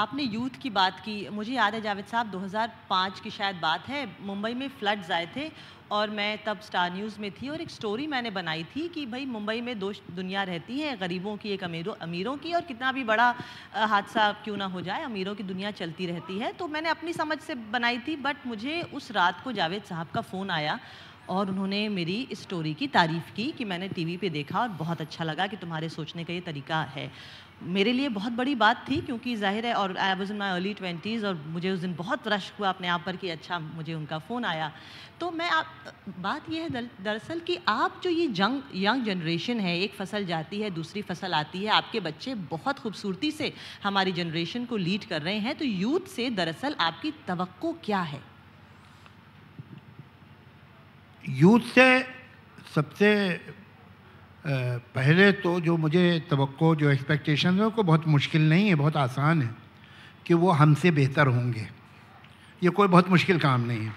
आपने यूथ की बात की। मुझे याद है जावेद साहब 2005 की शायद बात है, मुंबई में फ्लड्स आए थे और मैं तब स्टार न्यूज़ में थी और एक स्टोरी मैंने बनाई थी कि भाई मुंबई में दो दुनिया रहती है, गरीबों की, एक अमीरों अमीरों की और कितना भी बड़ा हादसा क्यों ना हो जाए, अमीरों की दुनिया चलती रहती है। तो मैंने अपनी समझ से बनाई थी बट मुझे उस रात को जावेद साहब का फ़ोन आया और उन्होंने मेरी स्टोरी की तारीफ़ की कि मैंने टीवी पे देखा और बहुत अच्छा लगा कि तुम्हारे सोचने का ये तरीका है। मेरे लिए बहुत बड़ी बात थी क्योंकि ज़ाहिर है और I was in my early twenties और मुझे उस दिन बहुत रश हुआ अपने आप पर कि अच्छा मुझे उनका फ़ोन आया। तो मैं आप, बात यह है दरअसल कि आप जो ये जंग यंग जनरेशन है, एक फ़सल जाती है, दूसरी फ़सल आती है, आपके बच्चे बहुत खूबसूरती से हमारी जनरेशन को लीड कर रहे हैं तो यूथ से दरअसल आपकी तवक्को क्या है? यूथ से सबसे पहले तो जो मुझे तो जो एक्सपेक्टेशन है वो बहुत मुश्किल नहीं है, बहुत आसान है कि वो हमसे बेहतर होंगे। ये कोई बहुत मुश्किल काम नहीं है।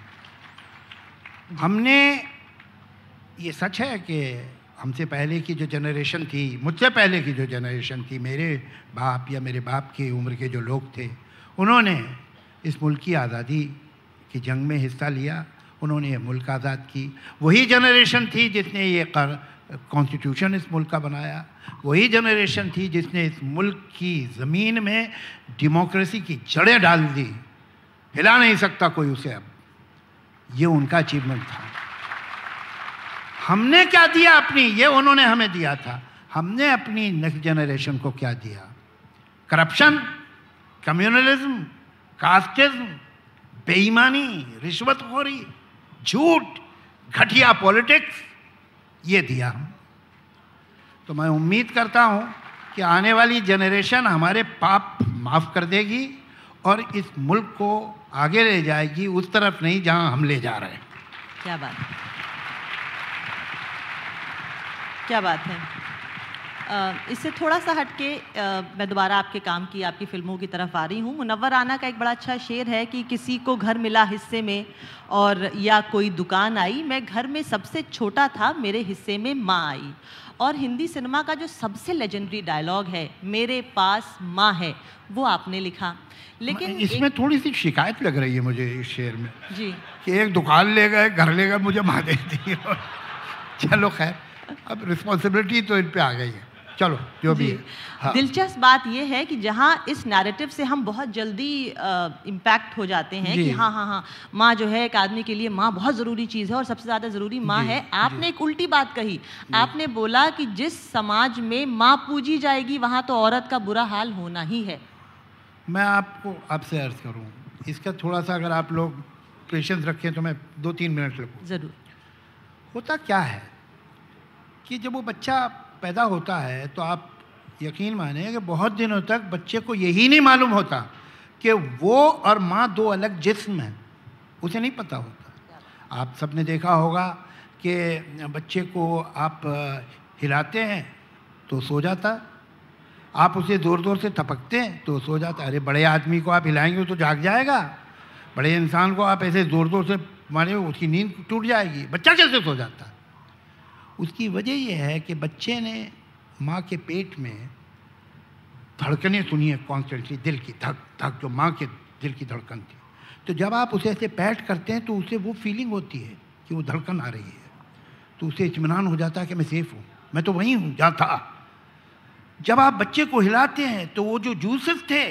हमने, ये सच है कि हमसे पहले की जो जनरेशन थी, मुझसे पहले की जो जनरेशन थी, मेरे बाप या मेरे बाप की उम्र के जो लोग थे, उन्होंने इस मुल्क की आज़ादी की जंग में हिस्सा लिया। उन्होंने ये मुल्क आज़ाद की। वही जनरेशन थी जिसने ये कॉन्स्टिट्यूशन इस मुल्क का बनाया। वही जनरेशन थी जिसने इस मुल्क की ज़मीन में डेमोक्रेसी की जड़ें डाल दी। हिला नहीं सकता कोई उसे अब। ये उनका अचीवमेंट था। हमने क्या दिया अपनी? ये उन्होंने हमें दिया था। हमने अपनी नेक्स्ट जनरेशन को क्या दिया? करप्शन कम्युनलिज्म कास्टिज्म बेईमानी, रिश्वतखोरी। झूठ, घटिया पॉलिटिक्स, ये दिया हम। तो मैं उम्मीद करता हूँ कि आने वाली जनरेशन हमारे पाप माफ़ कर देगी और इस मुल्क को आगे ले जाएगी, उस तरफ़ नहीं जहाँ हम ले जा रहे हैं। क्या बात क्या बात है? इससे थोड़ा सा हट हटके मैं दोबारा आपके काम की आपकी फ़िल्मों की तरफ़ आ रही हूँ। मुनवर आना का एक बड़ा अच्छा शेर है कि किसी को घर मिला हिस्से में और या कोई दुकान आई। मैं घर में सबसे छोटा था मेरे हिस्से में माँ आई। और हिंदी सिनेमा का जो सबसे लेजेंडरी डायलॉग है मेरे पास माँ है वो आपने लिखा। लेकिन इसमें एक... थोड़ी सी शिकायत लग रही है मुझे इस शेर में जी। कि एक दुकान ले गए घर ले गए मुझे माँ देती है चलो खैर अब रिस्पॉन्सिबिलिटी तो इन पे आ गई है। चलो जो भी हाँ। दिलचस्प बात यह है कि जहाँ इस नैरेटिव से हम बहुत जल्दी इम्पैक्ट हो जाते हैं कि हाँ हाँ हाँ माँ जो है एक आदमी के लिए माँ बहुत ज़रूरी चीज़ है और सबसे ज़्यादा ज़रूरी माँ है। आपने एक उल्टी बात कही। आपने बोला कि जिस समाज में माँ पूजी जाएगी वहाँ तो औरत का बुरा हाल होना ही है। मैं आपको आपसे अर्ज़ करूँ इसका थोड़ा सा अगर आप लोग पेशेंस रखें तो मैं दो तीन मिनट लगूँ। ज़रूर। होता क्या है कि जब वो बच्चा पैदा होता है तो आप यकीन माने कि बहुत दिनों तक बच्चे को यही नहीं मालूम होता कि वो और माँ दो अलग जिस्म हैं। उसे नहीं पता होता। आप सबने देखा होगा कि बच्चे को आप हिलाते हैं तो सो जाता। आप उसे ज़ोर ज़ोर से थपकते हैं तो सो जाता। अरे, बड़े आदमी को आप हिलाएँगे तो जाग जाएगा। बड़े इंसान को आप ऐसे ज़ोर ज़ोर से मारे उसकी नींद टूट जाएगी। बच्चा कैसे सो जाता? उसकी वजह यह है कि बच्चे ने माँ के पेट में धड़कने सुनी है कॉन्स्टेंटली दिल की धक धक, जो माँ के दिल की धड़कन थी। तो जब आप उसे ऐसे पैट करते हैं तो उसे वो फीलिंग होती है कि वो धड़कन आ रही है। तो उसे इतमान हो जाता है कि मैं सेफ़ हूँ, मैं तो वहीं हूँ, जहाँ था। जब आप बच्चे को हिलाते हैं तो वो जो जूसेस थे,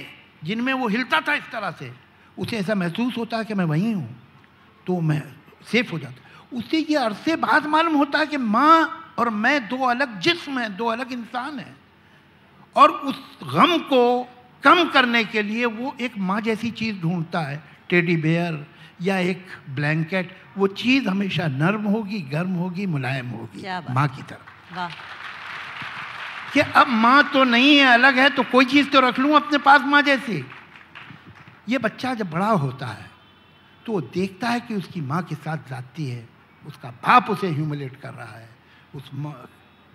जिनमें वो हिलता था इस तरह से, उसे ऐसा महसूस होता है कि मैं वहीं हूँ तो मैं सेफ़ हो जाता। उससे ये अरसे बाद मालूम होता है कि माँ और मैं दो अलग जिस्म हैं दो अलग इंसान हैं। और उस गम को कम करने के लिए वो एक माँ जैसी चीज़ ढूंढता है टेडी बेयर या एक ब्लैंकेट। वो चीज़ हमेशा नर्म होगी गर्म होगी मुलायम होगी माँ की तरह। कि अब माँ तो नहीं है अलग है तो कोई चीज़ तो रख लूँ अपने पास माँ जैसी? ये बच्चा जब बड़ा होता है तो वो देखता है कि उसकी माँ के साथ जाती है। उसका बाप उसे ह्यूमिलेट कर रहा है, उस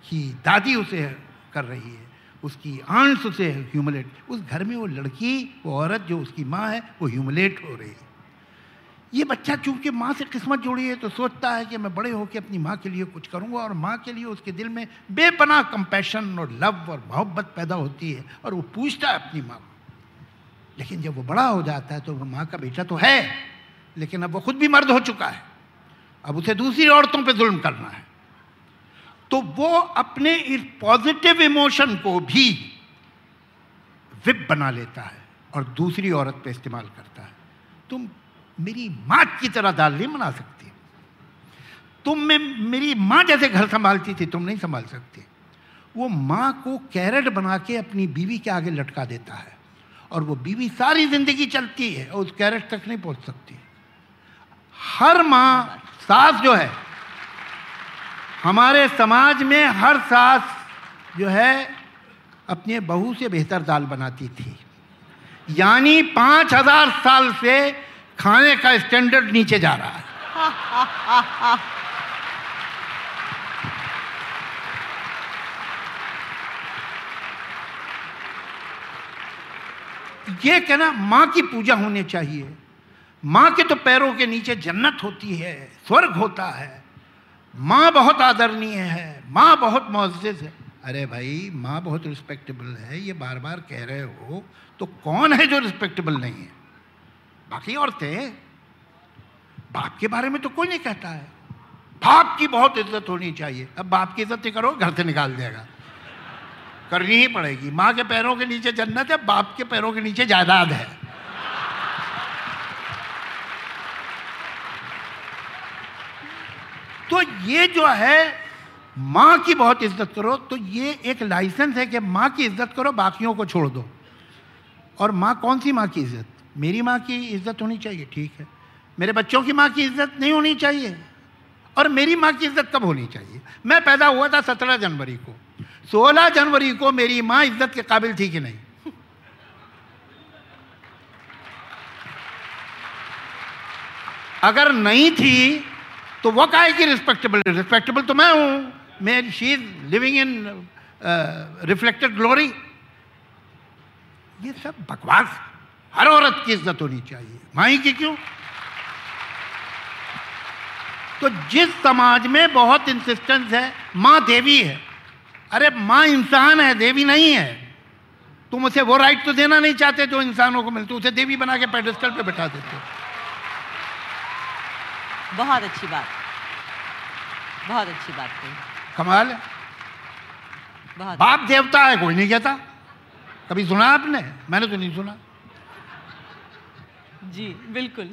की दादी उसे कर रही है, उसकी आंट्स उसे ह्यूमिलेट, उस घर में वो लड़की, वो औरत जो उसकी माँ है, वो ह्यूमिलेट हो रही है। ये बच्चा चूँकि माँ से किस्मत जुड़ी है तो सोचता है कि मैं बड़े होकर अपनी माँ के लिए कुछ करूँगा और माँ के लिए उसके दिल में बेपना कंपैशन और लव और मोहब्बत पैदा होती है और वो पूछता है अपनी माँ को। लेकिन जब वो बड़ा हो जाता है तो वो माँ का बेटा तो है, लेकिन अब वो खुद भी मर्द हो चुका है। अब उसे दूसरी औरतों पे जुल्म करना है। तो वो अपने इस पॉजिटिव इमोशन को भी विप बना लेता है और दूसरी औरत पे इस्तेमाल करता है। तुम मेरी माँ की तरह दाल नहीं बना सकती। तुम में मेरी माँ जैसे घर संभालती थी, तुम नहीं संभाल सकती। वो माँ को कैरेट बना के अपनी बीवी के आगे लटका देता है और वो बीवी सारी ज़िंदगी चलती है और उस कैरेट तक नहीं पहुँच सकती। हर माँ सास जो है, हमारे समाज में हर सास जो है, अपने बहू से बेहतर दाल बनाती थी। यानी पाँच हज़ार साल से खाने का स्टैंडर्ड नीचे जा रहा है। ये कहना माँ की पूजा होनी चाहिए। माँ के तो पैरों के नीचे जन्नत होती है, स्वर्ग होता है। माँ बहुत आदरणीय है, माँ बहुत मोजिज है। अरे भाई, माँ बहुत रिस्पेक्टेबल है, ये बार बार कह रहे हो तो कौन है जो रिस्पेक्टेबल नहीं है? बाकी औरतें, बाप के बारे में तो कोई नहीं कहता है। बाप की बहुत इज़्ज़त होनी चाहिए। अब बाप की इज़्ज़त करो, घर से निकाल देगा। करनी ही पड़ेगी। माँ के पैरों के नीचे जन्नत है, बाप के पैरों के नीचे जायदाद है। तो ये जो है, माँ की बहुत इज़्ज़त करो तो ये एक लाइसेंस है कि माँ की इज़्ज़त करो, बाकियों को छोड़ दो। और माँ कौन सी माँ की इज़्ज़त? मेरी माँ की इज़्ज़त होनी चाहिए, ठीक है। मेरे बच्चों की माँ की इज़्ज़त नहीं होनी चाहिए। और मेरी माँ की इज़्ज़त कब होनी चाहिए? मैं पैदा हुआ था सत्रह जनवरी को। सोलह जनवरी को मेरी माँ इज़्ज़त के काबिल थी कि नहीं? अगर नहीं थी तो वो काहे की रिस्पेक्टेबल रिस्पेक्टेबल तो मैं हूँ। मैं she is living in reflected glory ये सब बकवास। हर औरत की इज़्ज़त होनी चाहिए। माई की क्यों? तो जिस समाज में बहुत इंसिस्टेंस है, माँ देवी है। अरे माँ इंसान है, देवी नहीं है। तुम उसे वो राइट तो देना नहीं चाहते जो इंसानों को मिलते, उसे देवी बना के पेडिस्टल पे बैठा देते हो। बहुत अच्छी बात। बहुत अच्छी बात कही। कमाल है। बहुत बाप देवता है कोई नहीं कहता। कभी सुना आपने? मैंने तो नहीं सुना। जी बिल्कुल।